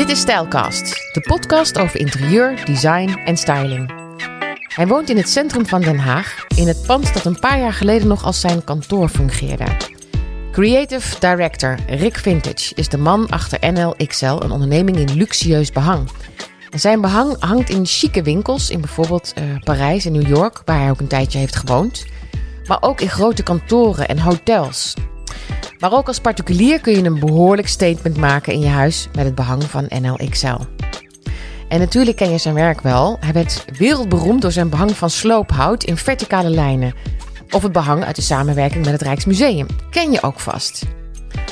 Dit is Stijlcast, de podcast over interieur, design en styling. Hij woont in het centrum van Den Haag, in het pand dat een paar jaar geleden nog als zijn kantoor fungeerde. Creative Director Rick Vintage is de man achter NLXL, een onderneming in luxueus behang. Zijn behang hangt in chique winkels in bijvoorbeeld uh, Parijs en New York, waar hij ook een tijdje heeft gewoond. Maar ook in grote kantoren en hotels. Maar ook als particulier kun je een behoorlijk statement maken in je huis met het behang van NLXL. En natuurlijk ken je zijn werk wel. Hij werd wereldberoemd door zijn behang van sloophout in verticale lijnen. Of het behang uit de samenwerking met het Rijksmuseum. Ken je ook vast.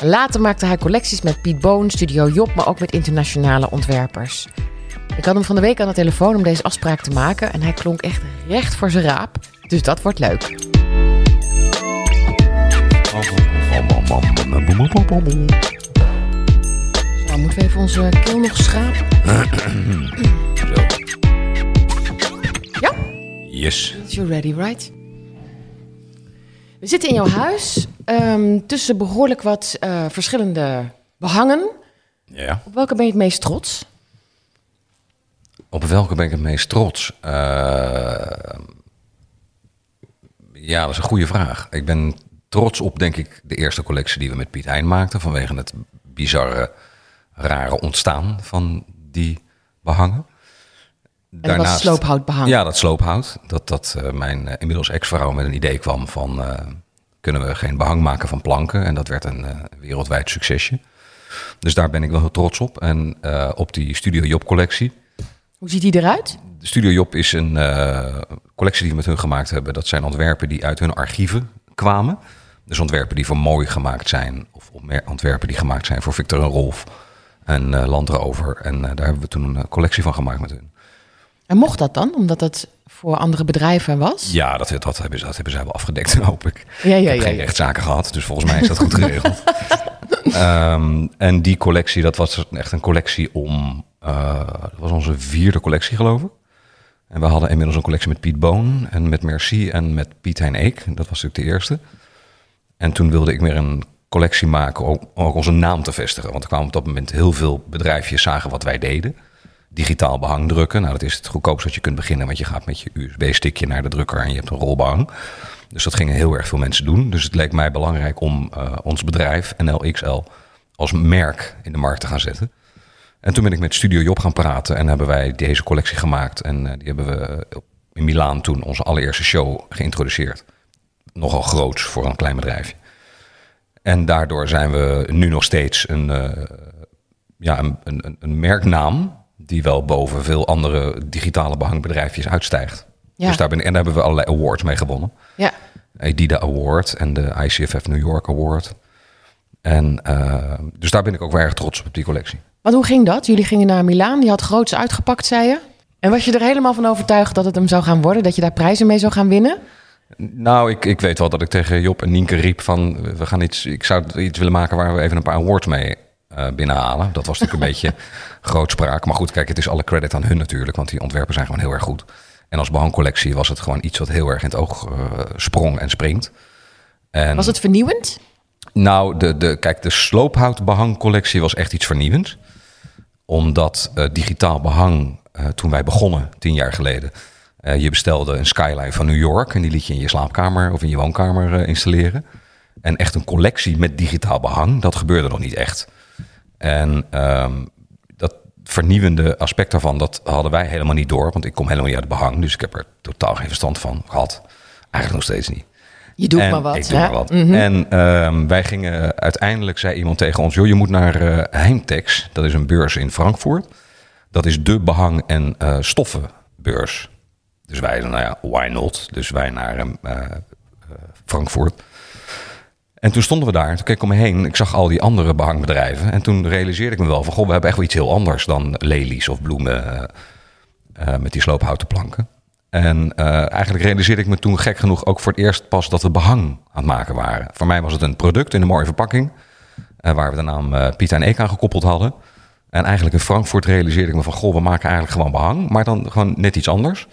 Later maakte hij collecties met Piet Boon, Studio Job, maar ook met internationale ontwerpers. Ik had hem van de week aan de telefoon om deze afspraak te maken en hij klonk echt recht voor zijn raap. Dus dat wordt leuk. Zo, moeten we even onze keel nog schrapen? Zo. Ja? Yes. You're ready, right? We zitten in jouw huis ehm, tussen behoorlijk wat eh, verschillende behangen. Ja. Op welke ben je het meest trots? Op welke ben ik het meest trots? Eh, ja, dat is een goede vraag. Ik ben trots op, denk ik, de eerste collectie die we met Piet Hein maakten. Vanwege het bizarre, rare ontstaan van die behangen. En dat was sloophoutbehang. Ja, dat sloophout. Dat, dat uh, mijn uh, inmiddels ex-vrouw met een idee kwam van... Uh, kunnen we geen behang maken van planken? En dat werd een wereldwijd succesje. Dus daar ben ik wel heel trots op. En op die Studio Job collectie... Hoe ziet die eruit? De Studio Job is een collectie die we met hun gemaakt hebben. Dat zijn ontwerpen die uit hun archieven kwamen. Dus ontwerpen die voor mooi gemaakt zijn. Of ontwerpen die gemaakt zijn voor Victor en Rolf. En uh, Land Rover. En uh, daar hebben we toen een collectie van gemaakt met hun. En mocht dat dan? Omdat het voor andere bedrijven was? Ja, dat, dat, hebben, ze, dat hebben zij wel afgedekt, hoop ik. Ja, ja, ik heb ja, geen ja. rechtszaken gehad, dus volgens mij is dat goed geregeld. um, en die collectie, dat was echt een collectie om... Uh, dat was onze vierde collectie, geloof ik. En we hadden inmiddels een collectie met Piet Boon en met Merci en met Piet Hein Eek. Dat was natuurlijk de eerste. En toen wilde ik weer een collectie maken om ook onze naam te vestigen. Want er kwamen op dat moment heel veel bedrijfjes zagen wat wij deden. Digitaal behang drukken. Nou, dat is het goedkoopste wat je kunt beginnen. Want je gaat met je USB-stickje naar de drukker en je hebt een rolbehang. Dus dat gingen heel erg veel mensen doen. Dus het leek mij belangrijk om uh, ons bedrijf, NLXL, als merk in de markt te gaan zetten. En toen ben ik met Studio Job gaan praten en hebben wij deze collectie gemaakt. En uh, die hebben we in Milaan toen onze allereerste show geïntroduceerd. Nogal groots voor een klein bedrijfje. En daardoor zijn we nu nog steeds een, uh, ja, een, een, een, merknaam die wel boven veel andere digitale behangbedrijfjes uitstijgt. Ja. Dus daar ben, en daar hebben we allerlei awards mee gewonnen. Ja. Edida Award en de ICFF New York Award. En uh, dus daar ben ik ook wel erg trots op, op die collectie. Want hoe ging dat? Jullie gingen naar Milaan, die had groots uitgepakt, zei je. En was je er helemaal van overtuigd dat het hem zou gaan worden? Dat je daar prijzen mee zou gaan winnen? Nou, ik, ik weet wel dat ik tegen Job en Nienke riep van... We gaan iets, ik zou iets willen maken waar we even een paar awards mee uh, binnenhalen. Dat was natuurlijk een beetje grootspraak. Maar goed, kijk, het is alle credit aan hun natuurlijk. Want die ontwerpen zijn gewoon heel erg goed. En als behangcollectie was het gewoon iets wat heel erg in het oog uh, sprong en springt. En, was het vernieuwend? Nou, de, de, kijk, de sloophoutbehangcollectie was echt iets vernieuwends. Omdat uh, digitaal behang, toen wij begonnen, tien jaar geleden... Uh, je bestelde een skyline van New York en die liet je in je slaapkamer of in je woonkamer uh, installeren. En echt een collectie met digitaal behang, dat gebeurde nog niet echt. En um, dat vernieuwende aspect daarvan, dat hadden wij helemaal niet door. Want ik kom helemaal niet uit het behang, dus ik heb er totaal geen verstand van gehad. Eigenlijk nog steeds niet. Je doet en maar wat. Ik doe maar wat. Mm -hmm. En um, wij gingen, uiteindelijk zei iemand tegen ons, joh, je moet naar uh, Heimtex. Dat is een beurs in Frankfurt. Dat is de behang- en stoffenbeurs. Dus wij, nou ja, why not? Dus wij naar uh, uh, Frankfurt. En toen stonden we daar. Toen keek ik om me heen. Ik zag al die andere behangbedrijven. En toen realiseerde ik me wel van... Goh, we hebben echt wel iets heel anders dan lelies of bloemen... Uh, met die sloophouten planken. En eigenlijk realiseerde ik me toen gek genoeg ook voor het eerst pas... dat we behang aan het maken waren. Voor mij was het een product in een mooie verpakking... Waar we de naam Piet en Eek aan gekoppeld hadden. En eigenlijk in Frankfurt realiseerde ik me van... goh, we maken eigenlijk gewoon behang... maar dan gewoon net iets anders...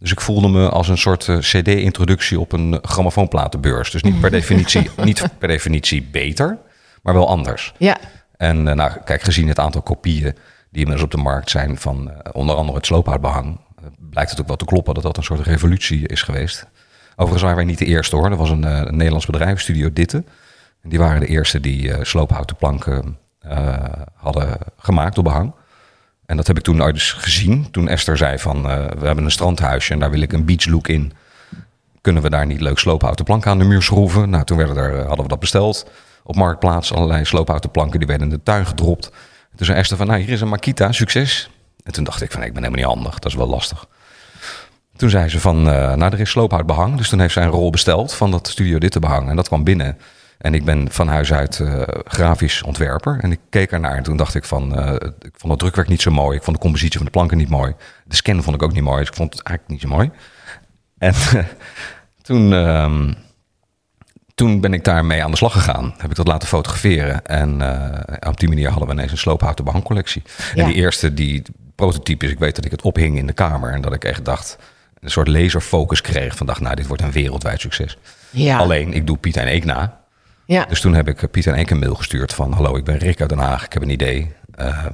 Dus ik voelde me als een soort uh, CD-introductie op een grammofoonplatenbeurs. Dus niet per definitie, niet per definitie beter, maar wel anders. Ja. En uh, nou, kijk, gezien het aantal kopieën die inmiddels op de markt zijn van eh, onder andere het sloophoutbehang. Uh, blijkt het ook wel te kloppen dat dat een soort revolutie is geweest. Overigens waren wij niet de eerste hoor. Er was een, een Nederlands bedrijf, Studio Ditte. En die waren de eerste die sloophouten planken hadden gemaakt op behang. En dat heb ik toen eens gezien. Toen Esther zei van, we hebben een strandhuisje en daar wil ik een beachlook in kunnen we daar niet leuk sloophouten planken aan de muur schroeven? Nou, toen werden er, hadden we dat besteld op Marktplaats. Allerlei sloophouten planken, die werden in de tuin gedropt. toen zei Esther van, nou, hier is een Makita, succes. En toen dacht ik van, ik ben helemaal niet handig, dat is wel lastig. Toen zei ze van, uh, nou, er is sloophoutbehang. Dus toen heeft zij een rol besteld van dat Studio Ditte behang. En dat kwam binnen. En ik ben van huis uit uh, grafisch ontwerper. En ik keek ernaar en toen dacht ik van... Uh, ik vond het drukwerk niet zo mooi. Ik vond de compositie van de planken niet mooi. De scan vond ik ook niet mooi. Dus ik vond het eigenlijk niet zo mooi. En toen, um, toen ben ik daarmee aan de slag gegaan. Heb ik dat laten fotograferen. En uh, op die manier hadden we ineens een sloophouten behangcollectie. Ja. En die eerste, die prototype is, ik weet dat ik het ophing in de kamer. En dat ik echt dacht, een soort laserfocus kreeg. Van dacht, nou, dit wordt een wereldwijd succes. Ja. Alleen, ik doe Piet en Eek na. Ja. Dus toen heb ik Piet en Eek een mail gestuurd van... Hallo, ik ben Rick uit Den Haag, ik heb een idee. Uh,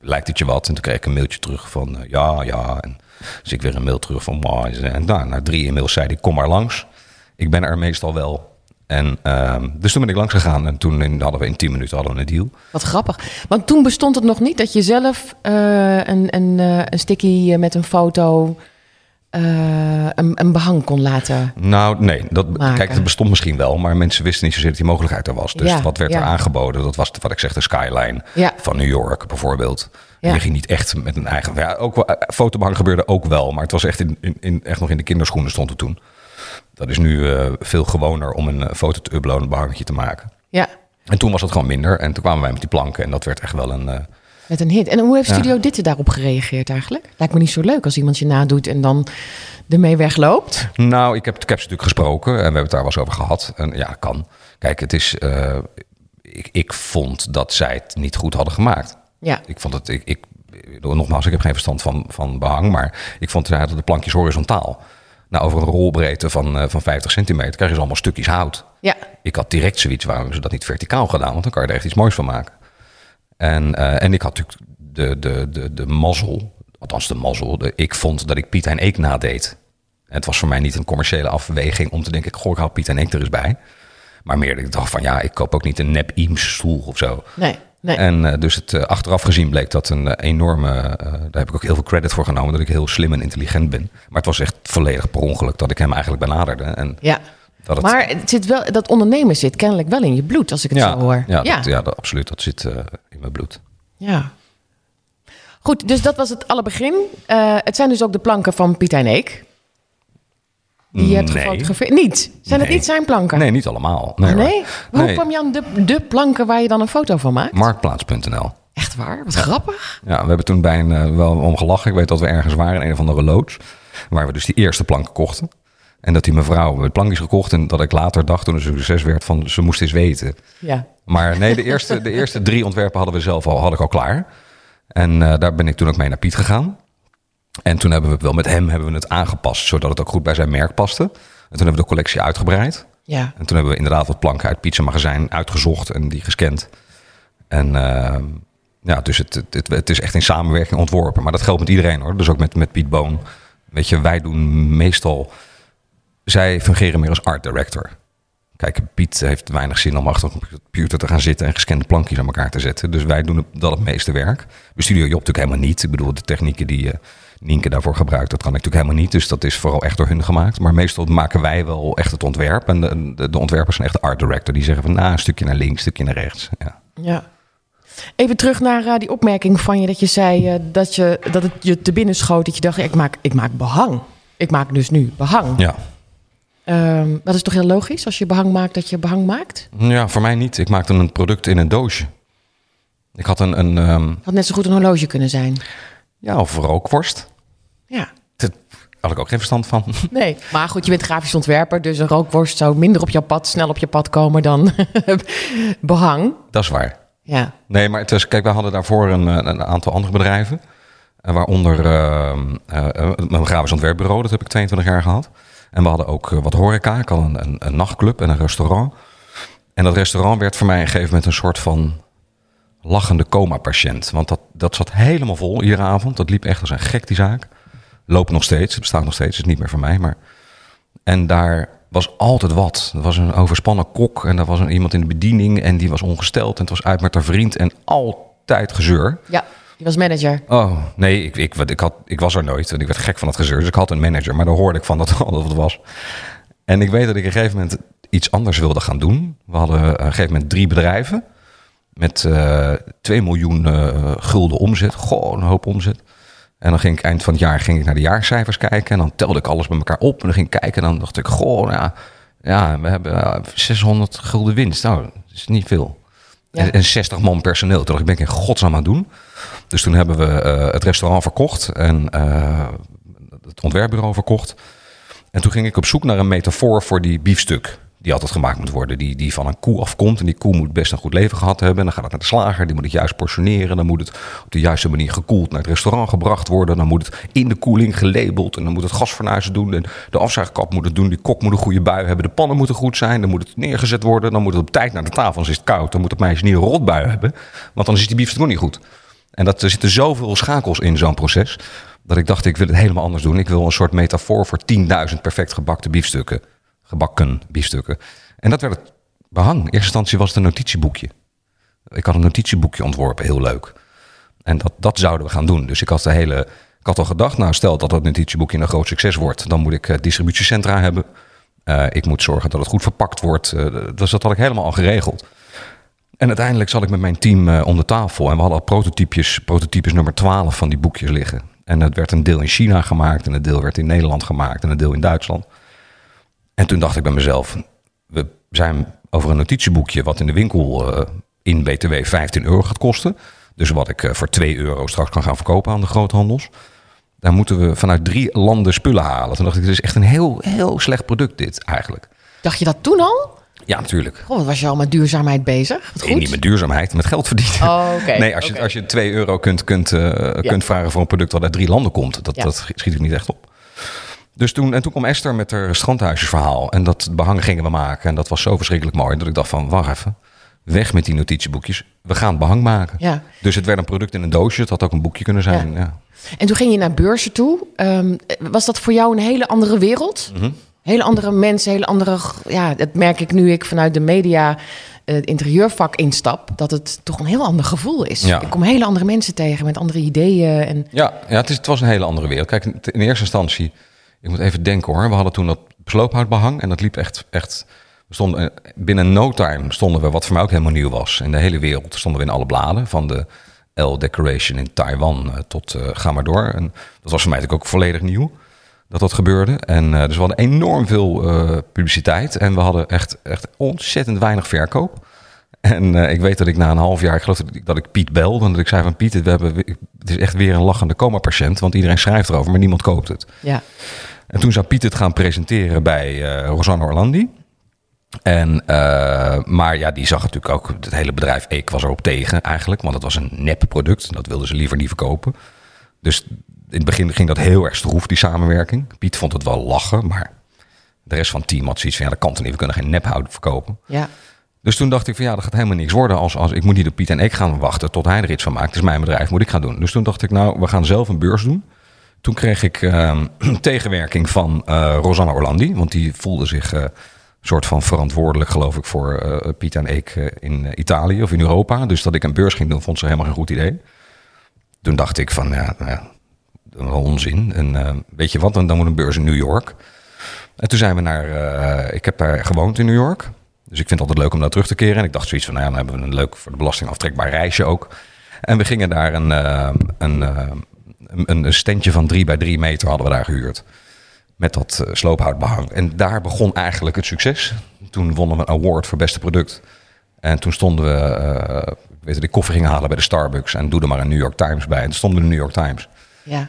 lijkt het je wat? En toen kreeg ik een mailtje terug van uh, ja, ja. En dus ik weer een mail terug van... En nou, na drie e-mails zei hij, kom maar langs. Ik ben er meestal wel. En, uh, dus toen ben ik langs gegaan en toen in, hadden we in tien minuten hadden we een deal. Wat grappig. Want toen bestond het nog niet dat je zelf uh, een, een, uh, een sticky met een foto uh, een, een, behang kon laten. Nou, nee. Dat, kijk, het bestond misschien wel, maar mensen wisten niet zozeer dat die mogelijkheid er was. Dus ja, wat werd ja. er aangeboden? Dat was wat ik zeg, de skyline ja. van New York bijvoorbeeld. Je ging niet echt met een eigen. Ja, ook wel, fotobehang gebeurde ook wel, maar het was echt, in, in, in, echt nog in de kinderschoenen stond het toen. Dat is nu uh, veel gewoner om een foto te uploaden, een behangetje te maken. Ja. En toen was het gewoon minder. En toen kwamen wij met die planken en dat werd echt wel een. Met een hit. En hoe heeft Studio ja. Ditte daarop gereageerd eigenlijk? Lijkt me niet zo leuk als iemand je nadoet en dan ermee wegloopt. Nou, ik heb, ik heb ze natuurlijk gesproken en we hebben het daar wel eens over gehad. En ja, kan. Kijk, het is. Uh, ik, ik vond dat zij het niet goed hadden gemaakt. Ja. Ik vond het. Ik, ik, nogmaals, ik heb geen verstand van, van behang, maar ik vond dat de plankjes horizontaal. Nou, over een rolbreedte van, uh, van 50 centimeter krijg je dus allemaal stukjes hout. Ja. Ik had direct zoiets, waarom ze dat niet verticaal gedaan? Want dan kan je er echt iets moois van maken. En, uh, en ik had natuurlijk de, de, de, de mazzel, althans de mazzel, de, ik vond dat ik Piet en Eek nadeed. En het was voor mij niet een commerciële afweging om te denken, goh, ik haal Piet en Eek er eens bij. Maar meer dat ik dacht van, ja, ik koop ook niet een nep Eames stoel of zo. Nee. Nee. En uh, dus het uh, achteraf gezien bleek dat een uh, enorme. daar heb ik ook heel veel credit voor genomen. Dat ik heel slim en intelligent ben. Maar het was echt volledig per ongeluk dat ik hem eigenlijk benaderde. En ja. Dat het... Maar het zit wel, dat ondernemen zit kennelijk wel in je bloed, als ik het ja, zo hoor. Ja, ja. Dat, ja dat, absoluut. Dat zit in mijn bloed. Ja. Goed, dus dat was het alle begin. het zijn dus ook de planken van Piet en Eek. Die je hebt nee. gefotografeerd? Niet? Zijn het niet zijn planken? Nee, niet allemaal. Nee? nee? Hoe kwam je aan de, de planken waar je dan een foto van maakt? Marktplaats.nl. Echt waar? Wat ja. grappig. Ja, we hebben toen bij een, uh, wel om gelachen. Ik weet dat we ergens waren in een of andere loods. Waar we dus die eerste planken kochten. En dat die mevrouw het plankjes gekocht. En dat ik later dacht toen ze succes werd van ze moest eens weten. Ja. Maar nee, de eerste, de eerste drie ontwerpen hadden we zelf al, had ik al klaar. En uh, daar ben ik toen ook mee naar Piet gegaan. En toen hebben we wel met hem hebben we het aangepast, zodat het ook goed bij zijn merk paste. En toen hebben we de collectie uitgebreid. Ja. En toen hebben we inderdaad wat planken uit Pizza Magazijn uitgezocht en die gescand. En uh, ja, dus het, het, het, is echt in samenwerking ontworpen. Maar dat geldt met iedereen hoor. Dus ook met, met Piet Boon. Weet je, wij doen meestal... Zij fungeren meer als art director. Kijk, Piet heeft weinig zin om achter een computer te gaan zitten en gescande plankjes aan elkaar te zetten. Dus wij doen dat het meeste werk. We studio Job natuurlijk helemaal niet. Ik bedoel, de technieken die uh, Nienke daarvoor gebruikt, dat kan ik natuurlijk helemaal niet. Dus dat is vooral echt door hun gemaakt. Maar meestal maken wij wel echt het ontwerp. En de, de, de ontwerpers zijn echt de art director. Die zeggen van, nou, een stukje naar links, een stukje naar rechts. Ja. ja. Even terug naar uh, die opmerking van je dat je zei uh, dat, je, dat het je te binnen schoot. Dat je dacht, ik, maak, ik maak behang. Ik maak dus nu behang. Ja. Um, dat is toch heel logisch als je behang maakt dat je behang maakt? Ja, voor mij niet. Ik maakte een product in een doosje. Ik had een... een um... Had net zo goed een horloge kunnen zijn. Ja, of rookworst. Ja. Daar had ik ook geen verstand van. Nee, maar goed, je bent grafisch ontwerper, dus een rookworst zou minder op je pad, snel op je pad komen dan behang. Dat is waar. Ja. Nee, maar het is, kijk, we hadden daarvoor een, een aantal andere bedrijven. Waaronder uh, uh, een grafisch ontwerpbureau, dat heb ik 22 jaar gehad. En we hadden ook wat horeca. Ik een, een, nachtclub en een restaurant. En dat restaurant werd voor mij een gegeven moment een soort van lachende coma-patiënt. Want dat, dat zat helemaal vol iedere avond. Dat liep echt als een gek, die zaak. Loopt nog steeds, het bestaat nog steeds, is niet meer van mij. Maar... En daar was altijd wat. Er was een overspannen kok en er was een, iemand in de bediening... en die was ongesteld en het was uit met haar vriend... en altijd gezeur. Ja, je was manager. Oh, nee, ik, ik, ik, had, ik was er nooit en ik werd gek van het gezeur. Dus ik had een manager, maar daar hoorde ik van dat het wat was. En ik weet dat ik op een gegeven moment iets anders wilde gaan doen. We hadden op een gegeven moment drie bedrijven met uh, 2 miljoen uh, gulden omzet. Gewoon een hoop omzet. En dan ging ik eind van het jaar ging ik naar de jaarcijfers kijken. En dan telde ik alles bij elkaar op. En dan ging ik kijken. En dan dacht ik, goh, ja, ja we hebben 600 gulden winst. Nou, dat is niet veel. Ja. En, en, 60 man personeel. Toen dacht ik, ben ik in godsnaam aan het doen. Dus toen hebben we uh, het restaurant verkocht. En uh, het ontwerpbureau verkocht. En toen ging ik op zoek naar een metafoor voor die biefstuk die altijd gemaakt moet worden. Die, die van een koe afkomt. En die koe moet best een goed leven gehad hebben. En dan gaat het naar de slager. Die moet het juist portioneren. Dan moet het op de juiste manier gekoeld naar het restaurant gebracht worden. Dan moet het in de koeling gelabeld. En dan moet het gasfornuis doen. En de afzuigkap moet het doen. Die kok moet een goede bui hebben. De pannen moeten goed zijn. Dan moet het neergezet worden. Dan moet het op tijd naar de tafel. Anders is het koud. Dan moet het meisje niet een rotbui hebben. Want dan is die biefstuk nog niet goed. En dat, er zitten zoveel schakels in zo'n proces. Dat ik dacht, ik wil het helemaal anders doen. Ik wil een soort metafoor voor 10.000 perfect gebakte biefstukken gebakken biefstukken. En dat werd het behang. In eerste instantie was het een notitieboekje. Ik had een notitieboekje ontworpen, heel leuk. En dat, dat zouden we gaan doen. Dus ik had de hele. Ik had al gedacht, nou stel dat dat notitieboekje een groot succes wordt, dan moet ik uh, distributiecentra hebben. Uh, ik moet zorgen dat het goed verpakt wordt. Uh, dus dat had ik helemaal al geregeld. En uiteindelijk zat ik met mijn team om de tafel en we hadden al prototypes, prototypes nummer 12 van die boekjes liggen. En het werd een deel in China gemaakt en een deel werd in Nederland gemaakt en een deel in Duitsland. En toen dacht ik bij mezelf, we zijn over een notitieboekje wat in de winkel uh, in BTW 15 euro gaat kosten. Dus wat ik uh, voor 2 euro straks kan gaan verkopen aan de groothandels. Daar moeten we vanuit drie landen spullen halen. Toen dacht ik, dit is echt een heel, heel slecht product dit eigenlijk. Dacht je dat toen al? Ja, natuurlijk. Oh, was je al met duurzaamheid bezig? Wat nee, niet met duurzaamheid, met geld verdienen. Oh, okay. Nee, als je, okay. als je 2 euro kunt, kunt, uh, ja. kunt vragen voor een product wat uit drie landen komt, dat, ja. dat schiet ik niet echt op. Dus toen, en toen kwam Esther met haar strandhuisjesverhaal. En dat behang gingen we maken. En dat was zo verschrikkelijk mooi. Dat ik dacht van, wacht even. Weg met die notitieboekjes. We gaan behang maken. Ja. Dus het werd een product in een doosje. Het had ook een boekje kunnen zijn. Ja. ja. En toen ging je naar beurzen toe. Um, was dat voor jou een hele andere wereld? Mm -hmm. Hele andere mensen, hele andere... Ja, dat merk ik nu ik vanuit de media het interieurvak instap, dat het toch een heel ander gevoel is. Ja. Ik kom hele andere mensen tegen met andere ideeën. En... Ja, ja het, is, het was een hele andere wereld. Kijk, in eerste instantie ik moet even denken hoor. We hadden toen dat sloophoutbehang en dat liep echt, echt. We stonden, binnen no time stonden we, wat voor mij ook helemaal nieuw was. In de hele wereld stonden we in alle bladen. Van de L Decoration in Taiwan tot uh, ga maar door. En dat was voor mij natuurlijk ook volledig nieuw dat dat gebeurde. En uh, dus we hadden enorm veel uh, publiciteit. En we hadden echt, echt ontzettend weinig verkoop. En uh, ik weet dat ik na een half jaar, ik geloof dat ik, dat ik Piet belde. En dat ik zei van Piet, we hebben, het is echt weer een lachende coma-patiënt. Want iedereen schrijft erover, maar niemand koopt het. Ja. En toen zou Piet het gaan presenteren bij uh, Rosanne Orlandi. En, uh, maar ja, die zag natuurlijk ook, het hele bedrijf Eek was erop tegen eigenlijk. Want het was een nep product, dat wilden ze liever niet verkopen. Dus in het begin ging dat heel erg stroef, die samenwerking. Piet vond het wel lachen, maar de rest van het team had zoiets van... ja, dat kan toch niet, we kunnen geen nephout verkopen. Ja. Dus toen dacht ik van ja, dat gaat helemaal niks worden als, als ik moet niet op Piet en ik gaan wachten tot hij er iets van maakt. Het is mijn bedrijf, moet ik gaan doen. Dus toen dacht ik nou, we gaan zelf een beurs doen. Toen kreeg ik uh, tegenwerking van uh, Rosanna Orlandi, want die voelde zich uh, soort van verantwoordelijk, geloof ik, voor uh, Piet en ik in Italië of in Europa. Dus dat ik een beurs ging doen, vond ze helemaal geen goed idee. Toen dacht ik van ja, nou ja onzin. En weet je wat, dan, moet een beurs in New York. En toen zijn we naar, ik heb daar gewoond in New York. Dus ik vind het altijd leuk om daar terug te keren. En ik dacht zoiets van, nou ja, dan hebben we een leuk voor de belasting aftrekbaar reisje ook. En we gingen daar een, uh, een, uh, een, een standje van drie bij drie meter hadden we daar gehuurd. Met dat uh, sloophoutbehang. En daar begon eigenlijk het succes. Toen wonnen we een award voor beste product. En toen stonden we, weet je, de koffie gingen halen bij de Starbucks. En doe er maar een New York Times bij. En toen stonden we de New York Times. Ja.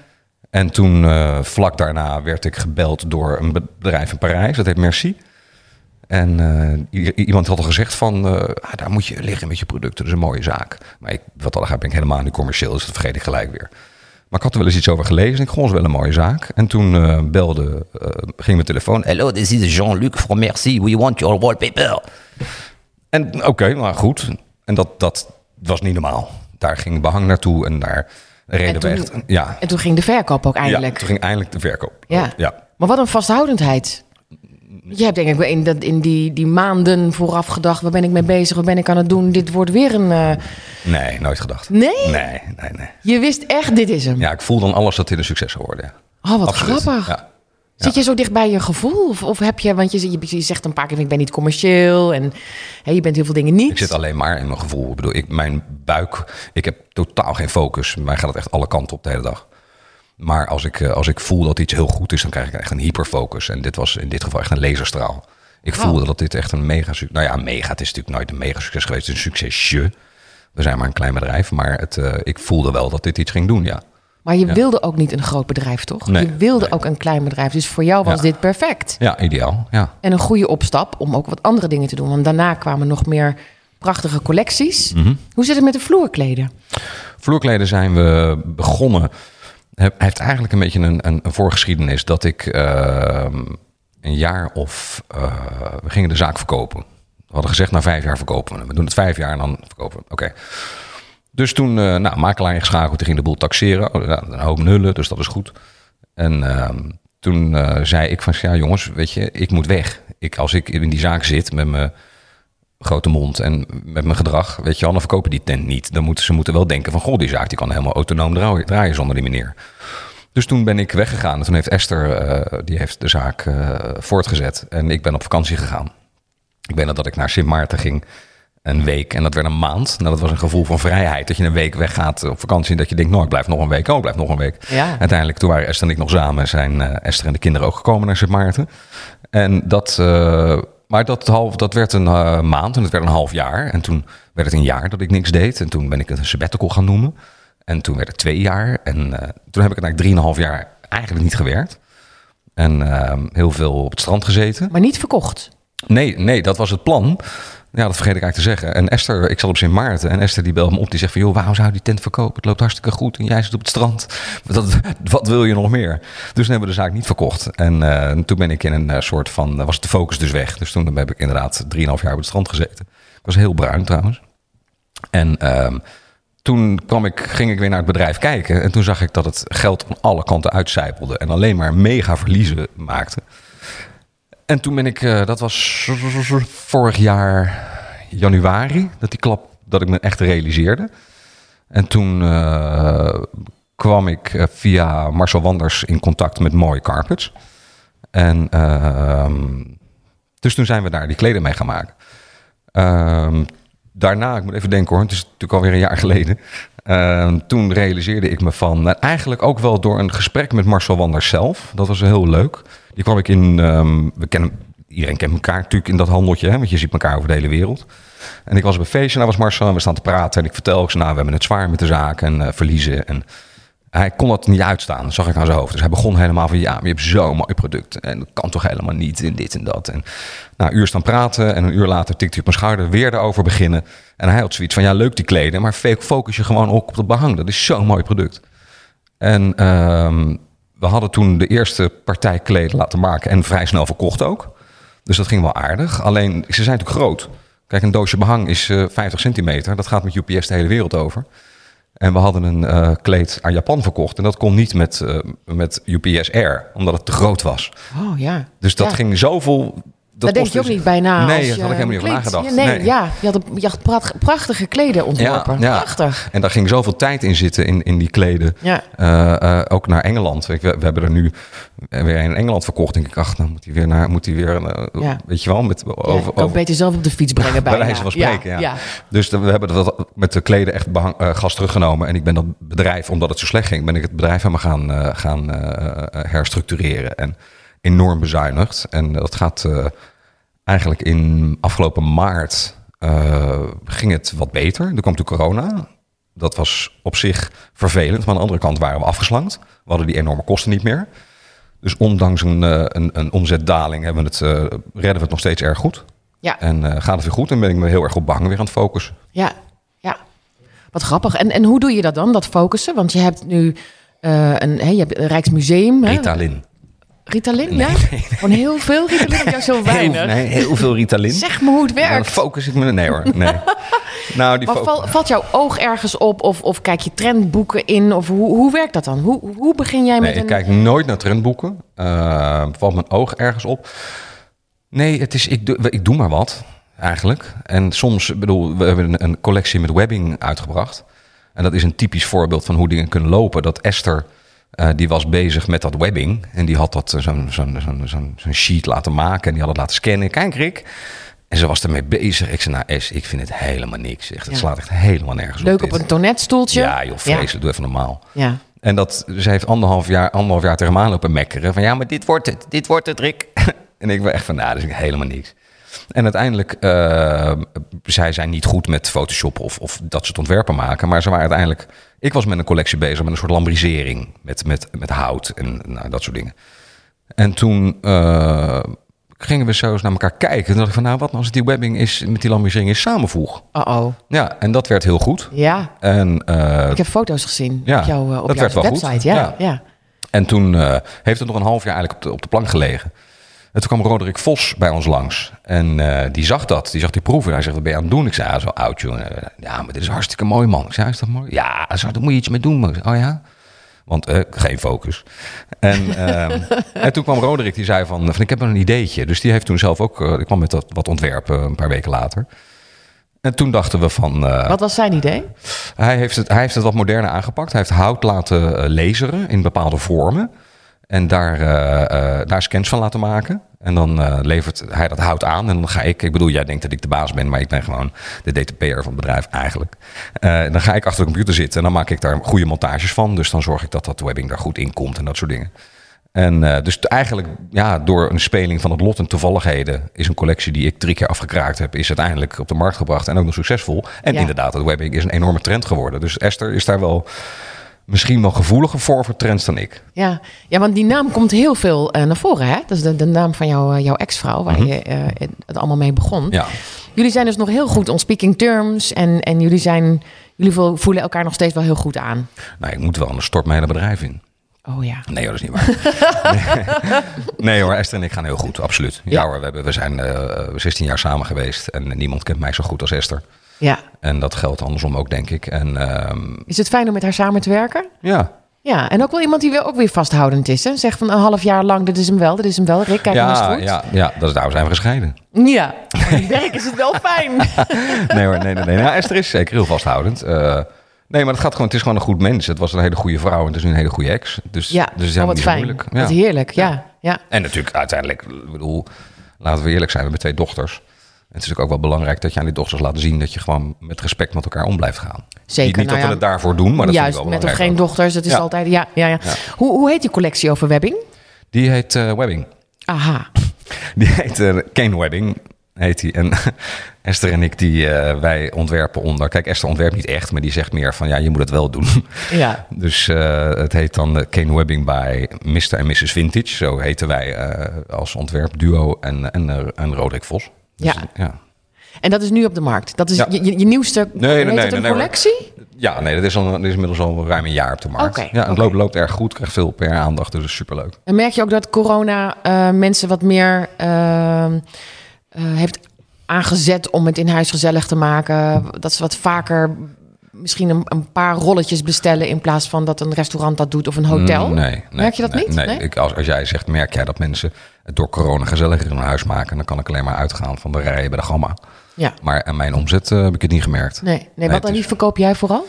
En toen, vlak daarna, werd ik gebeld door een bedrijf in Parijs. Dat heet Merci. En uh, iemand had al gezegd van, uh, ah, daar moet je liggen met je producten, dat is een mooie zaak. Maar ik, wat al gaat, ben ik helemaal niet commercieel, dus dat vergeet ik gelijk weer. Maar ik had er wel eens iets over gelezen en ik vond het wel een mooie zaak. En toen belde, ging mijn telefoon. Hello, this is Jean-Luc from Merci, we want your wallpaper. En oké, maar goed. En dat, dat was niet normaal. Daar ging behang naartoe en daar reden En toen- we echt... Ja, En toen ging de verkoop ook ja, eindelijk. toen ging eindelijk de verkoop. Ja. ja. Maar wat een vasthoudendheid. Je hebt denk ik wel in, dat, in die, die maanden vooraf gedacht... waar ben ik mee bezig, wat ben ik aan het doen? Dit wordt weer een... eh, Nee, nooit gedacht. Nee? Nee, nee, nee. Je wist echt, dit is hem. Ja, ik voel dan alles dat dit een succes zou worden. Ja. Oh, wat Absoluut. grappig. Ja. Zit je zo dicht bij je gevoel? Of, of heb je, want je, je, je zegt een paar keer, ik ben niet commercieel en hè, je bent heel veel dingen niet. Ik zit alleen maar in mijn gevoel. Ik bedoel, ik, mijn buik, ik heb totaal geen focus. Mij gaat het echt alle kanten op de hele dag. Maar als ik, eh, als ik voel dat iets heel goed is, dan krijg ik echt een hyperfocus. En dit was in dit geval echt een laserstraal. Ik Wow. voelde dat dit echt een mega succes... Nou ja, mega, het is natuurlijk nooit een mega succes geweest. Het is een succesje. We zijn maar een klein bedrijf. Maar het, eh, ik voelde wel dat dit iets ging doen, ja. Maar je Ja. wilde ook niet een groot bedrijf, toch? Nee, je wilde nee. ook een klein bedrijf. Dus voor jou was Ja. dit perfect. Ja, ideaal, ja. En een goede opstap om ook wat andere dingen te doen. Want daarna kwamen nog meer prachtige collecties. Mhm. Hoe zit het met de vloerkleden? Vloerkleden zijn we begonnen. Hij heeft eigenlijk een beetje een, een, een voorgeschiedenis dat ik ehm, een jaar of. eh, we gingen de zaak verkopen. We hadden gezegd, na vijf jaar verkopen we. We doen het vijf jaar en dan verkopen we. Oké. Dus toen, eh nou, makelaar ingeschakeld, die ging de boel taxeren. Oh, een hoop nullen, dus dat is goed. En ehm, toen eh, zei ik van, ja jongens, weet je, ik moet weg. Ik, als ik in die zaak zit met mijn grote mond en met mijn gedrag, weet je wel, dan verkopen die tent niet. Dan moeten ze moeten wel denken van, goh, die zaak die kan helemaal autonoom draaien, zonder die meneer. Dus toen ben ik weggegaan. En toen heeft Esther, eh, die heeft de zaak voortgezet. En ik ben op vakantie gegaan. Ik nog dat ik naar Sint Maarten ging een week en dat werd een maand. Nou, dat was een gevoel van vrijheid. Dat je een week weggaat op vakantie en dat je denkt, nou, ik blijf nog een week. Oh, ik blijf nog een week. Ja. Uiteindelijk, toen waren Esther en ik nog samen, zijn eh, Esther en de kinderen ook gekomen naar Sint Maarten. En dat, eh, maar dat, half, dat werd een eh, maand en het werd een half jaar. En toen werd het een jaar dat ik niks deed. En toen ben ik het een sabbatical gaan noemen. En toen werd het twee jaar. En toen heb ik eigenlijk drieënhalf jaar eigenlijk niet gewerkt. En eh, heel veel op het strand gezeten. Maar niet verkocht. Nee, nee, dat was het plan. Ja, dat vergeet ik eigenlijk te zeggen. En Esther, ik zat op Sint Maarten. En Esther die belde me op. Die zegt van, joh, waarom zou die tent verkopen? Het loopt hartstikke goed. En jij zit op het strand. Wat wil je nog meer? Dus toen hebben we de zaak niet verkocht. En eh, toen ben ik in een eh, soort van... eh, was de focus dus weg. Dus toen heb ik inderdaad 3,5 jaar op het strand gezeten. Ik was heel bruin trouwens. En ehm, toen kwam ik, ging ik weer naar het bedrijf kijken. En toen zag ik dat het geld aan alle kanten uitcijpelde. En alleen maar mega verliezen maakte. En toen ben ik, eh, dat was vorig jaar januari, dat die klap, dat ik me echt realiseerde. En toen eh, kwam ik eh, via Marcel Wanders in contact met Mooi Carpets. En ehm, dus toen zijn we daar die kleden mee gaan maken. Ehm, daarna, ik moet even denken hoor, het is natuurlijk alweer een jaar geleden. Ehm, toen realiseerde ik me van, nou, eigenlijk ook wel door een gesprek met Marcel Wanders zelf. Dat was heel leuk. Die kwam ik in, ehm, we kennen, iedereen kent elkaar natuurlijk in dat handeltje, hè, want je ziet elkaar over de hele wereld. En ik was op een feestje, en daar was Marcel en we staan te praten. En ik vertel, ik zei, nou, we hebben het zwaar met de zaak en eh, verliezen. En hij kon dat niet uitstaan, dat zag ik aan zijn hoofd. Dus hij begon helemaal van, ja, je hebt zo'n mooi product. En dat kan toch helemaal niet, en dit en dat. En nou, een uur staan praten en een uur later tikte hij op mijn schouder weer erover beginnen. En hij had zoiets van, ja, leuk die kleden, maar focus je gewoon ook op het behang. Dat is zo'n mooi product. En ehm, we hadden toen de eerste partij kleden laten maken en vrij snel verkocht ook. Dus dat ging wel aardig. Alleen, ze zijn natuurlijk groot. Kijk, een doosje behang is eh 50 centimeter. Dat gaat met UPS de hele wereld over. En we hadden een eh, kleed aan Japan verkocht. En dat kon niet met, eh, met UPS Air, omdat het te groot was. Oh ja. Dus dat Ja. ging zoveel... Dat Daar denk je ook kostte- niet bij na. Nee, je had ik helemaal niet over kleedt. nagedacht. Ja, nee, Nee. ja. Je had, een- je had pracht- prachtige kleden ontworpen. Prachtig. En daar ging zoveel tijd in zitten in, in die kleden. Ja. Eh, eh, ook naar Engeland. We, we hebben er nu weer in Engeland verkocht. Denk ik, ach, dan moet hij weer naar, moet hij weer, eh, Ja. weet je wel, met Ja, over, kan over- beter zelf op de fiets brengen bij bijna. wijze van spreken. Ja, ja. Dus de- we hebben dat met de kleden echt behang, eh, gas teruggenomen. En ik ben dat bedrijf, omdat het zo slecht ging, ben ik het bedrijf helemaal gaan, eh, gaan eh, eh, herstructureren. En enorm bezuinigd. En dat gaat eh, eigenlijk in afgelopen maart eh, ging het wat beter. Er kwam toen corona. Dat was op zich vervelend. Maar aan de andere kant waren we afgeslankt. We hadden die enorme kosten niet meer. Dus ondanks een, eh, een, een omzetdaling hebben we het, eh, redden we het nog steeds erg goed. Ja. En gaat het weer goed en ben ik me heel erg op behang weer aan het focussen. Ja, ja. Wat grappig. En, en hoe doe je dat dan, dat focussen? Want je hebt nu een, hè, je hebt een Rijksmuseum. Hè? Ritalin. Ja? Gewoon heel veel Ritalin of juist heel weinig? Heel, nee, heel veel Ritalin. Zeg me hoe het dan werkt. focus ik me... Nee hoor, nee. nou, die Maar fo- val- valt jouw oog ergens op of, of kijk je trendboeken in? Of hoe, hoe werkt dat dan? Hoe, hoe begin jij Nee, met ik een... kijk nooit naar trendboeken. Eh, valt mijn oog ergens op? Nee, het is, ik, doe, ik doe maar wat, eigenlijk. En soms, bedoel, we hebben een, een collectie met webbing uitgebracht. En dat is een typisch voorbeeld van hoe dingen kunnen lopen. Dat Esther, eh, die was bezig met dat webbing. En die had dat eh, zo'n zo'n zo'n zo'n zo'n sheet laten maken. En die had het laten scannen. Kijk, Rick. En ze was ermee bezig. Ik zei, nou Es, ik vind het helemaal niks. Echt, het Ja. slaat echt helemaal nergens Leuk op. op dit. een tonnetstoeltje? Ja, joh, vreselijk. Doe even normaal. Ja. En dat, ze heeft anderhalf jaar, anderhalf jaar tegen me aan lopen mekkeren. Van ja, maar dit wordt het, dit wordt het, Rick. en ik ben echt van, nou, dat is helemaal niks. En uiteindelijk, eh, zij zijn niet goed met Photoshop of, of dat soort ontwerpen maken. Maar ze waren uiteindelijk, ik was met een collectie bezig met een soort lambrisering. Met, met, met hout en nou, dat soort dingen. En toen eh, gingen we zo eens naar elkaar kijken. En toen dacht ik van, nou, wat nou als die webbing is, met die lambrisering is samenvoeg? Uh-oh. Ja, en dat werd heel goed. Ja, En eh, ik heb foto's gezien Ja, op jouw, op dat jouw werd wel goed. website. Ja, ja. Ja. En toen heeft het nog een half jaar eigenlijk op de, op de plank gelegen. En toen kwam Roderick Vos bij ons langs. En eh, die zag dat. Die zag die proeven. Hij zegt, wat ben je aan het doen? Ik zei, ja, zo oud, jongen. Eh, Ja, maar dit is hartstikke mooi, man. Ik zei, is dat mooi? Ja, daar moet je iets mee doen. man. Ik zei, oh ja? Want eh, geen focus. En, ehm, en toen kwam Roderick, die zei van, van, ik heb een ideetje. Dus die heeft toen zelf ook, ik kwam met dat, wat ontwerpen een paar weken later. En toen dachten we van... Wat was zijn idee? hij heeft, het, hij heeft het wat moderner aangepakt. Hij heeft hout laten eh, laseren in bepaalde vormen. En daar, eh, eh, daar scans van laten maken. En dan eh, levert hij dat hout aan. En dan ga ik, ik bedoel, jij denkt dat ik de baas ben, maar ik ben gewoon de DTP'er van het bedrijf eigenlijk. Dan ga ik achter de computer zitten en dan maak ik daar goede montages van. Dus dan zorg ik dat dat webbing daar goed in komt en dat soort dingen. En dus eigenlijk, ja, door een speling van het lot en toevalligheden, is een collectie die ik drie keer afgekraakt heb, is uiteindelijk op de markt gebracht en ook nog succesvol. En Ja. inderdaad, het webbing is een enorme trend geworden. Dus Esther is daar wel misschien wel gevoeliger voor voor trends dan ik. Ja. ja, want die naam komt heel veel eh, naar voren. Hè? Dat is de, de naam van jouw, eh, jouw ex-vrouw, waar je eh, het allemaal mee begon. Ja. Jullie zijn dus nog heel goed on speaking terms. En, en jullie, zijn, jullie vo- voelen elkaar nog steeds wel heel goed aan. Nou, ik moet wel, anders stort mijn hele bedrijf in. Oh ja. Nee hoor, dat is niet waar. nee. hoor, Esther en ik gaan heel goed, absoluut. Ja, Ja. hoor, we, hebben, we zijn eh 16 jaar samen geweest en niemand kent mij zo goed als Esther. Ja. En dat geldt andersom ook, denk ik. En ehm, Is het fijn om met haar samen te werken? ja, Ja, en ook wel iemand die weer, ook weer vasthoudend is. Hè? Zeg van een half jaar lang, dit is hem wel, dit is hem wel. Rick, kijk eens ja, goed. ja, ja, dat is, daarom zijn we gescheiden. Ja, het werk is het wel fijn. Nee hoor, nee, nee, nee. Nou, Esther is zeker heel vasthoudend. Eh, nee, maar het gaat gewoon, het is gewoon een goed mens. Het was een hele goede vrouw en het is nu een hele goede ex. Dus, Ja, dus het is oh, wat fijn. moeilijk. Wat Ja. heerlijk, ja. ja. En natuurlijk uiteindelijk, ik bedoel, laten we eerlijk zijn, we hebben twee dochters. Het is natuurlijk ook wel belangrijk dat je aan die dochters laat zien dat je gewoon met respect met elkaar om blijft gaan. Zeker, Niet, niet nou dat ja, we het daarvoor doen, maar dat Juist, ik wel met of belangrijk geen dochters, dat is Ja. altijd... Ja, ja, ja. Hoe, hoe heet die collectie over webbing? Die heet eh, Webbing. Aha. Die heet eh Kane Webbing. Heet die. En Esther en ik, die, eh, wij ontwerpen onder. Kijk, Esther ontwerpt niet echt, maar die zegt meer van ja, je moet het wel doen. Ja. Dus het heet dan Kane Webbing bij Mr. en Mrs. Vintage. Zo heten wij als ontwerpduo en, en, en Roderick Vos. Dus, Ja. ja. En dat is nu op de markt. Dat is Ja. je, je, nieuwste nee, nee, nee, een collectie? Ja, nee, dat is, al, dat is inmiddels al ruim een jaar op de markt. Ja, het loopt, loopt erg goed, krijgt veel PR-aandacht, dus dat is superleuk. En merk je ook dat corona eh, mensen wat meer eh, eh, heeft aangezet om het in huis gezellig te maken? Dat ze wat vaker misschien een, een paar rolletjes bestellen in plaats van dat een restaurant dat doet of een hotel? Mm, Nee, nee, Merk je dat nee, niet? Nee, Nee? Ik, als, als jij zegt, merk jij dat mensen het door corona gezelliger in huis maken, dan kan ik alleen maar uitgaan van de rijen bij de gamma. Ja. Maar aan mijn omzet eh, heb ik het niet gemerkt. Nee, nee, wat dan niet verkoop jij vooral?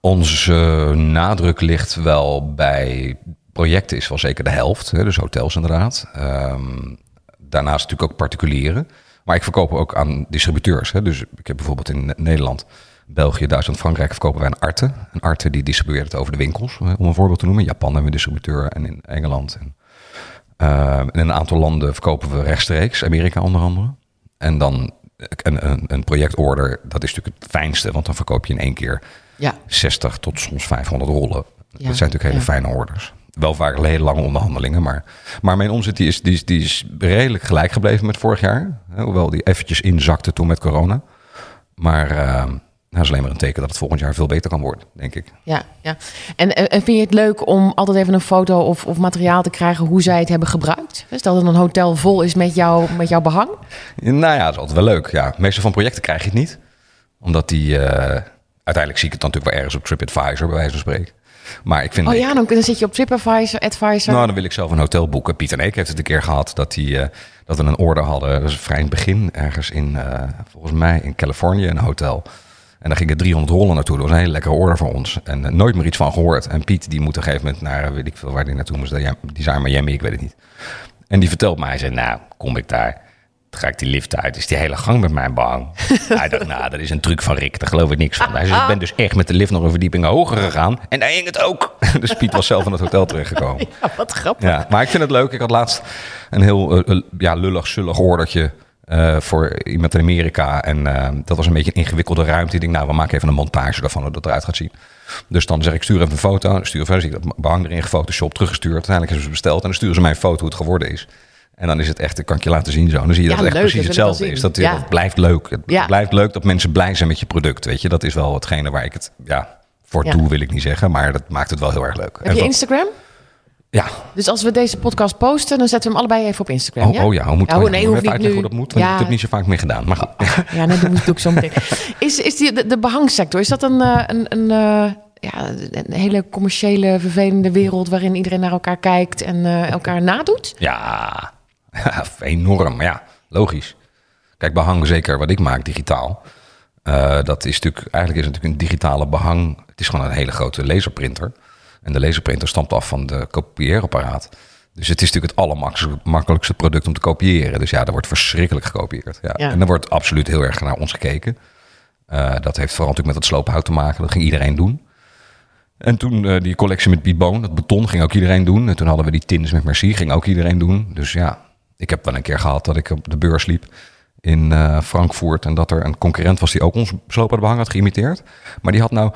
Onze eh, nadruk ligt wel bij projecten, is wel zeker de helft. Hè, dus hotels inderdaad. Ehm, daarnaast natuurlijk ook particulieren. Maar ik verkoop ook aan distributeurs. Hè. Dus ik heb bijvoorbeeld in Nederland, België, Duitsland, Frankrijk verkopen wij een Arte. Een Arte die distribueert het over de winkels, om een voorbeeld te noemen. In Japan hebben we een distributeur en in Engeland. En, in een aantal landen verkopen we rechtstreeks, Amerika onder andere. En dan een, een, projectorder, dat is natuurlijk het fijnste, want dan verkoop je in één keer Ja. 60 tot soms 500 rollen. Ja, dat zijn natuurlijk hele ja. fijne orders. Wel vaak hele lange onderhandelingen, maar, maar mijn omzet die is, die, is, die is redelijk gelijk gebleven met vorig jaar. Hoewel die eventjes inzakte toen met corona. Maar, eh, Nou, dat is alleen maar een teken dat het volgend jaar veel beter kan worden, denk ik. Ja, ja. En, en vind je het leuk om altijd even een foto of, of materiaal te krijgen hoe zij het hebben gebruikt? Stel dat een hotel vol is met, jou, met jouw behang. Nou ja, dat is altijd wel leuk. Ja, meestal van projecten krijg je het niet. Omdat die... eh, uiteindelijk zie ik het dan natuurlijk wel ergens op TripAdvisor, bij wijze van spreken. Maar ik vind... Oh ja, dan, dan zit je op TripAdvisor, Advisor. Nou, dan wil ik zelf een hotel boeken. Piet en ik heeft het een keer gehad dat, die, eh, dat we een order hadden. Dat is vrij in het begin, ergens in, eh, volgens mij in Californië, een hotel. En daar gingen 300 rollen naartoe. Dat was een hele lekkere order voor ons. En eh, nooit meer iets van gehoord. En Piet, die moet op een gegeven moment naar, eh, weet ik veel waar die naartoe moest. Ja, Die zijn Miami, ik weet het niet. En die vertelt mij, hij zei, nou, kom ik daar. Ga ik die lift uit. Is die hele gang met mijn bang. hij dacht, nou, dat is een truc van Rick. Daar geloof ik niks van. Hij zei, ik ben dus echt met de lift nog een verdieping hoger gegaan. En daar hing het ook. dus Piet was zelf in het hotel terechtgekomen. Ja, wat grappig. Ja, maar ik vind het leuk. Ik had laatst een heel eh, ja, lullig, zullig ordertje eh, voor iemand in Amerika. En eh, dat was een beetje een ingewikkelde ruimte. Ik denk, nou, we maken even een montage daarvan, hoe dat eruit gaat zien. Dus dan zeg ik, stuur even een foto. Stuur verder, zie ik dat behang erin gefotoshopt, teruggestuurd. Uiteindelijk hebben ze besteld en dan sturen ze mij een foto hoe het geworden is. En dan is het echt, kan ik je laten zien zo. En dan zie je Ja, dat het echt leuk, precies hetzelfde is. zien. Dat, Ja. dat blijft leuk. Het Ja. blijft leuk dat mensen blij zijn met je product. Weet je, dat is wel hetgene waar ik het ja, voor doe, wil ik niet zeggen. Maar dat maakt het wel heel erg leuk. Heb je Instagram? Ja, Dus als we deze podcast posten, dan zetten we hem allebei even op Instagram. Oh, ja? oh ja, hoe moet Ja, hoe- nee, moet niet nu. hoe dat moet? Want Ja. ik heb het niet zo vaak meer gedaan. Maar goed. Ja, nee, dat doe ik zo meteen. Is, is die, de, de behangsector, is dat een, eh, een, een, eh, ja, een hele commerciële, vervelende wereld waarin iedereen naar elkaar kijkt en eh, elkaar nadoet? Ja, enorm. Ja, logisch. Kijk, behang zeker wat ik maak digitaal. Dat is natuurlijk, eigenlijk is het natuurlijk een digitale behang. Het is gewoon een hele grote laserprinter. En de laserprinter stamt af van de kopieerapparaat. Dus het is natuurlijk het allermakkelijkste product om te kopiëren. Dus ja, er wordt verschrikkelijk gekopieerd. Ja. Ja. En er wordt absoluut heel erg naar ons gekeken. Eh, dat heeft vooral natuurlijk met het sloophout te maken. Dat ging iedereen doen. En toen eh, die collectie met Boon, dat beton, ging ook iedereen doen. En toen hadden we die tins met Merci, ging ook iedereen doen. Dus ja, ik heb wel een keer gehad dat ik op de beurs liep in eh, Frankfurt... en dat er een concurrent was die ook ons sloophoutbehang had geïmiteerd. Maar die had nou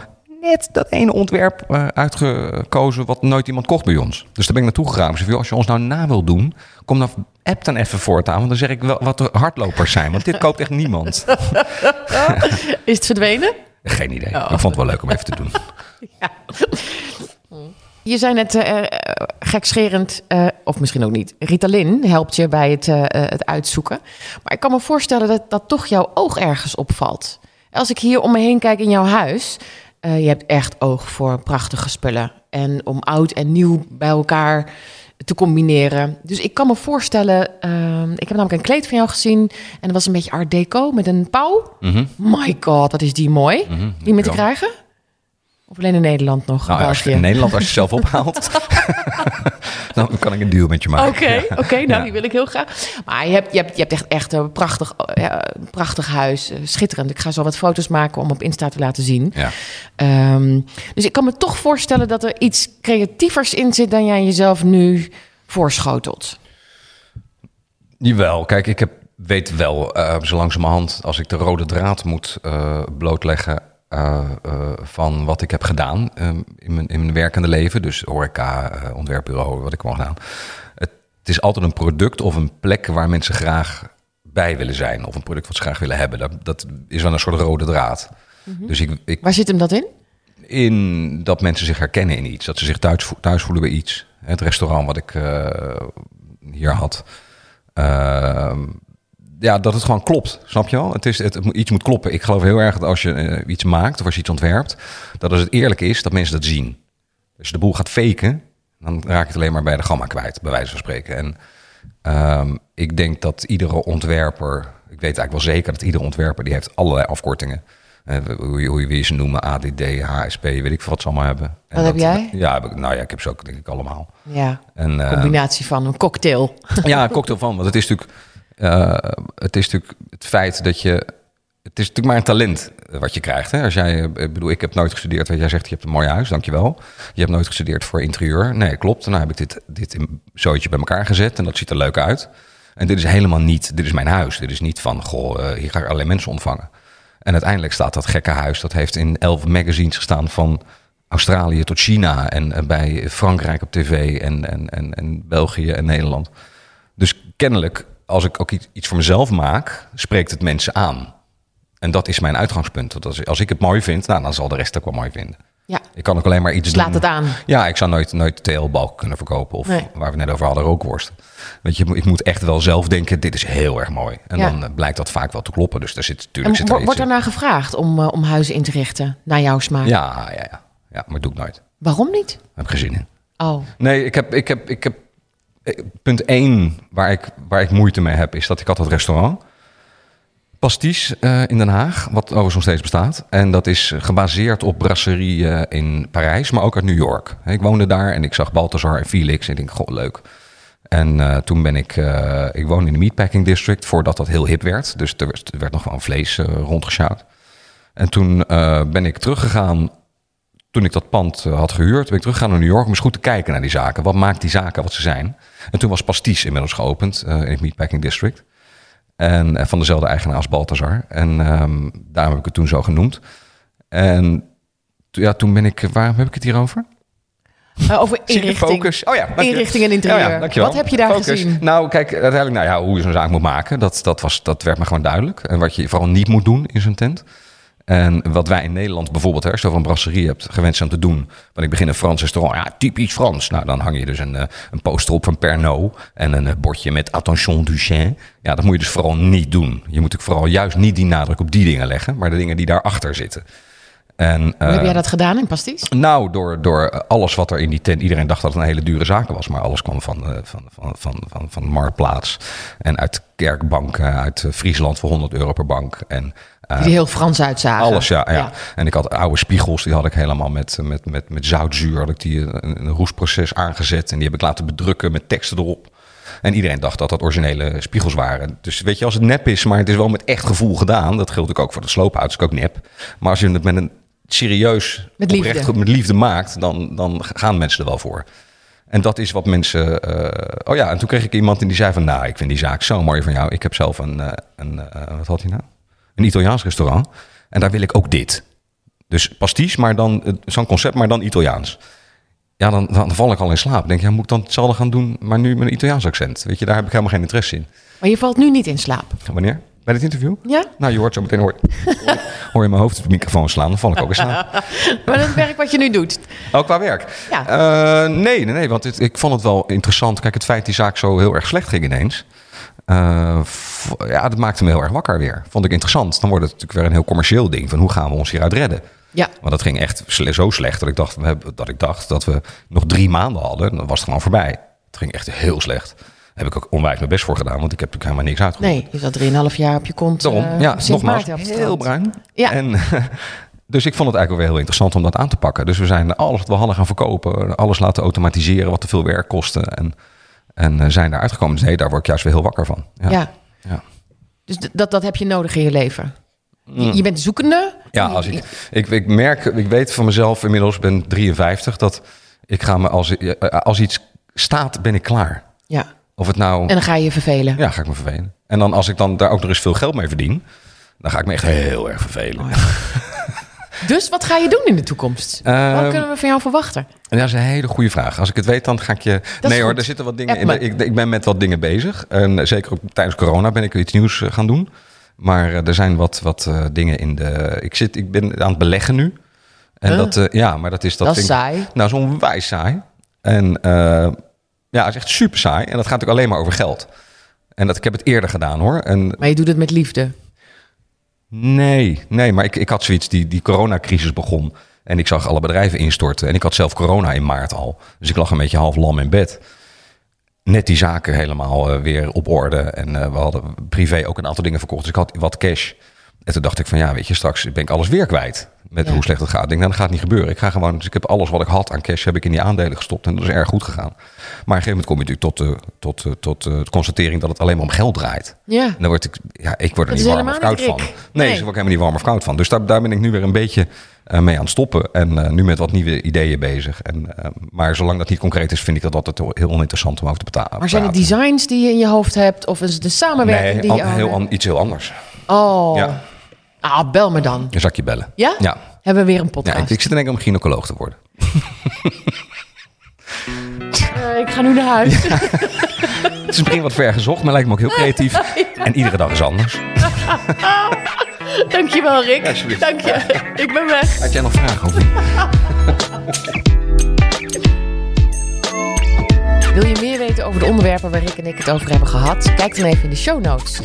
net dat ene ontwerp eh, uitgekozen wat nooit iemand kocht bij ons. Dus daar ben ik naartoe gegaan. Ik zei, als je ons nou na wil doen, kom dan app dan even voortaan. Want dan zeg ik wel wat de hardlopers zijn. Want dit koopt echt niemand. Is het verdwenen? Geen idee. Ik vond het wel leuk om even te doen. Je zei net eh, eh, gekscherend, of misschien ook niet, Ritalin helpt je bij het, het uitzoeken. Maar ik kan me voorstellen dat, dat toch jouw oog ergens opvalt. Als ik hier om me heen kijk in jouw huis, eh, je hebt echt oog voor prachtige spullen. En om oud en nieuw bij elkaar te combineren. Dus ik kan me voorstellen, ehm, ik heb namelijk een kleed van jou gezien en dat was een beetje art deco met een pauw. My god, wat is die mooi. die met te krijgen? Of alleen in Nederland nog? Nou, als je in Nederland, als je zelf ophaalt, dan kan ik een deal met je maken. Oké, oké, nou Ja. die wil ik heel graag. Maar je hebt, je hebt, je hebt echt, echt een prachtig, eh, een prachtig huis. eh, Schitterend. Ik ga zo wat foto's maken om op Insta te laten zien. Ja. Ehm, dus ik kan me toch voorstellen dat er iets creatievers in zit dan jij jezelf nu voorschotelt. Jawel, kijk, ik heb, weet wel eh, zo langzamerhand als ik de rode draad moet blootleggen eh, eh, van wat ik heb gedaan eh, in, mijn, in mijn werkende leven. Dus horeca, eh, ontwerpbureau, wat ik gewoon gedaan. Het, het is altijd een product of een plek waar mensen graag bij willen zijn. Of een product wat ze graag willen hebben. Dat, dat is wel een soort rode draad. Dus ik, ik, Waar zit hem dat in? in dat mensen zich herkennen in iets. Dat ze zich thuis, thuis voelen bij iets. Het restaurant wat ik hier had. Ehm, ja, dat het gewoon klopt. Snap je wel? Het is, het, het iets moet kloppen. Ik geloof heel erg dat als je eh, iets maakt of als je iets ontwerpt... dat als het eerlijk is, dat mensen dat zien. Als je de boel gaat faken, dan raak je het alleen maar bij de gamma kwijt. Bij wijze van spreken. En ehm, ik denk dat iedere ontwerper... Ik weet eigenlijk wel zeker dat iedere ontwerper... die heeft allerlei afkortingen. Eh, hoe, je, hoe je wie ze noemen, ADD, HSP, weet ik veel wat ze allemaal hebben. En Wat heb jij? Ja, heb ik, nou ja, ik heb ze ook denk ik allemaal. Ja, En, eh, combinatie van een cocktail. ja, een cocktail van. Want het is natuurlijk, eh, het is natuurlijk het feit dat je. Het is natuurlijk maar een talent eh, wat je krijgt. Hè? Als jij, eh, ik bedoel, ik heb nooit gestudeerd. Wat jij zegt, je hebt een mooi huis, dankjewel. Je hebt nooit gestudeerd voor interieur. Nee, klopt. En dan heb ik dit, dit bij elkaar gezet en dat ziet er leuk uit. En dit is helemaal niet, dit is mijn huis. Dit is niet van, goh, hier ga ik alleen mensen ontvangen. En uiteindelijk staat dat gekke huis, dat heeft in elf magazines gestaan van Australië tot China en eh, bij Frankrijk op tv en, en, en, en België en Nederland. Dus kennelijk, als ik ook iets, voor mezelf maak, spreekt het mensen aan. En dat is mijn uitgangspunt. Want als, als ik het mooi vind, nou, dan zal de rest ook wel mooi vinden. Ja, Ik kan ook alleen maar iets slaat doen. het aan. Ja, ik zou nooit, nooit teelbalk kunnen verkopen. Of Nee. waar we net over hadden, rookworst. Weet je, ik moet echt wel zelf denken, dit is heel erg mooi. En Ja. dan eh, blijkt dat vaak wel te kloppen. Dus daar zit natuurlijk zit er wo- wordt er naar gevraagd om, eh, om huizen in te richten, naar jouw smaak? Ja, ja, ja. Ja, maar doe ik nooit. Daar Waarom niet? heb ik geen zin in. Oh, Nee, ik heb, ik heb, ik heb punt één waar ik, waar ik moeite mee heb, is dat ik had dat restaurant. Pasties eh, in Den Haag, wat overigens nog steeds bestaat. En dat is gebaseerd op brasserie eh, in Parijs, maar ook uit New York. Ik woonde daar en ik zag Balthazar en Felix en ik denk, goh, leuk. En eh, toen ben ik, eh, ik woonde in de Meatpacking District voordat dat heel hip werd. Dus er, er werd nog gewoon vlees uh, rondgesjouwd. En toen ben ik teruggegaan toen ik dat pand eh, had gehuurd, ben ik teruggegaan naar New York om eens goed te kijken naar die zaken. Wat maakt die zaken wat ze zijn? En toen was Pasties inmiddels geopend eh, in het Meatpacking District. En eh, van dezelfde eigenaar als Balthazar. En ehm, daarom heb ik het toen zo genoemd. En ja, toen ben ik, waarom heb ik het hier over? Over inrichting. Focus. Oh ja. Inrichting en interieur. Ja, ja, dankjewel. Wat heb je daar Focus. gezien? Nou, kijk, uiteindelijk, nou ja, hoe je zo'n zaak moet maken, dat, dat, was, dat werd me gewoon duidelijk. En wat je vooral niet moet doen in zo'n tent. En wat wij in Nederland bijvoorbeeld, hè, als je een brasserie hebt, gewend zijn te doen. Want ik begin een Frans restaurant, ja, typisch Frans. Nou, dan hang je dus een, eh, een poster op van Pernod en een eh, bordje met Attention du. Ja, dat moet je dus vooral niet doen. Je moet ook vooral juist niet die nadruk op die dingen leggen, maar de dingen die daarachter zitten. En, Hoe eh, heb jij dat gedaan in Pasties? nou, door, door alles wat er in die tent... Iedereen dacht dat het een hele dure zaak was. Maar alles kwam van, eh, van, van, van, van, van Marktplaats. En uit kerkbanken, uit eh, Friesland voor 100 euro per bank. En eh, Die heel Frans uitzagen. alles, ja, ja. En ik had oude spiegels, die had ik helemaal met, met, met, met zoutzuur... had ik die eh, een, een roestproces aangezet. En die heb ik laten bedrukken met teksten erop. En iedereen dacht dat dat originele spiegels waren. Dus weet je, als het nep is, maar het is wel met echt gevoel gedaan. Dat geldt ook voor de sloophout, is ook nep. Maar als je het met een serieus, Met liefde. oprecht, met liefde maakt, dan, dan gaan mensen er wel voor. En dat is wat mensen. eh, oh ja, en toen kreeg ik iemand en die zei van, nou, ik vind die zaak zo mooi van jou. Ik heb zelf een, eh, een eh, wat had hij nou? Een Italiaans restaurant. En daar wil ik ook dit. Dus pasties, maar dan zo'n concept, maar dan Italiaans. Ja, dan, dan val ik al in slaap. Denk, ja, moet ik dan hetzelfde gaan doen, maar nu met een Italiaans accent? Weet je, daar heb ik helemaal geen interesse in. Maar je valt nu niet in slaap. Wanneer? Bij dit interview? Ja? Nou, je hoort zo meteen, hoor, hoor je mijn hoofd op de microfoon slaan, dan val ik ook in slaap. Maar dat werk wat je nu doet. Ook qua werk? Ja. Eh, nee, nee, nee, want het- ik vond het wel interessant. Kijk, het feit die zaak zo heel erg slecht ging ineens. eh, ja, dat maakte me heel erg wakker weer. Vond ik interessant. Dan wordt het natuurlijk weer een heel commercieel ding. Van hoe gaan we ons hieruit redden? Ja. Want dat ging echt zo slecht dat ik, dacht, dat ik dacht dat we nog drie maanden hadden. Dan was het gewoon voorbij. Het ging echt heel slecht. Heb ik ook onwijs mijn best voor gedaan. Want ik heb natuurlijk helemaal niks uitgevoerd. Nee, je zat 3,5 jaar op je kont. Daarom, eh, ja, nogmaals, heel bruin. Ja. En, dus ik vond het eigenlijk wel heel interessant om dat aan te pakken. Dus we zijn alles wat we hadden gaan verkopen, alles laten automatiseren wat te veel werk kostte. En, en eh, zijn daar uitgekomen. Dus nee, daar word ik juist weer heel wakker van. Ja, Ja. ja. Dus dat, dat heb je nodig in je leven. Je, je bent zoekende. Mm. Ja, als ik, ik, ik merk, ik weet van mezelf inmiddels, ben 53, dat ik ga me als, eh, als iets staat, ben ik klaar. Ja. Of het nou, En dan ga je je vervelen. ja, ga ik me vervelen. En dan als ik dan daar ook nog eens veel geld mee verdien, dan ga ik me echt heel erg vervelen. Oh Dus wat ga je doen in de toekomst? Ehm, wat kunnen we van jou verwachten? En dat is een hele goede vraag. Als ik het weet, dan ga ik je. nee hoor, goed. er zitten wat dingen in. Ik, ik ben met wat dingen bezig. En zeker ook tijdens corona ben ik iets nieuws eh, gaan doen. Maar eh, er zijn wat, wat eh, dingen in de. Ik, zit, ik ben aan het beleggen nu. En dat, ja, maar dat is dat. Dat is saai. Nou, zo'n wijs saai. En ja, het is echt super saai. En dat gaat ook alleen maar over geld. En dat, ik heb het eerder gedaan hoor. En Maar je doet het met liefde. Nee, nee, maar ik, ik had zoiets, die, die coronacrisis begon. En ik zag alle bedrijven instorten. En ik had zelf corona in maart al. Dus ik lag een beetje half lam in bed. Net die zaken helemaal eh, weer op orde. En eh, we hadden privé ook een aantal dingen verkocht. Dus ik had wat cash. En toen dacht ik van ja, weet je, straks ben ik alles weer kwijt. Met Ja. hoe slecht het gaat. Ik denk, nou, dat gaat niet gebeuren. Ik ga gewoon, dus ik heb alles wat ik had aan cash heb ik in die aandelen gestopt. En dat is erg goed gegaan. Maar op een gegeven moment kom je natuurlijk tot, de, tot, de- tot eh, de constatering dat het alleen maar om geld draait. Ja. En dan word ik, ja, ik word er Dat niet warm of koud van. Nee, Nee. word ik helemaal niet warm of koud van. Dus daar, daar ben ik nu weer een beetje eh, mee aan het stoppen. En eh, nu met wat nieuwe ideeën bezig. En, eh, maar zolang dat niet concreet is, vind ik dat altijd heel oninteressant om over te betalen. Maar zijn het designs die je in je hoofd hebt? Of is het de samenwerking Nee, die je... an- heel an- iets heel anders. Oh. Ja. Ah, bel me dan. Een zakje bellen. Ja? Ja. Hebben we weer een ja podcast. ik, ik zit te denken om gynaecoloog te worden. Eh, ik ga nu naar huis. Het is misschien wat ver gezocht, maar lijkt me ook heel creatief. En iedere dag is anders. Dankjewel, Rick. Ja. Dank je. Ik ben weg. Had jij nog vragen over? Wil je meer weten over de onderwerpen waar Rick en ik het over hebben gehad? Kijk dan even in de show notes.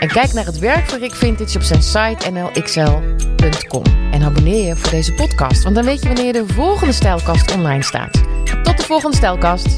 En kijk naar het werk van Rick Vintage op zijn site nlxl.com. En abonneer je voor deze podcast, want dan weet je wanneer de volgende stijlkast online staat. Tot de volgende stijlkast.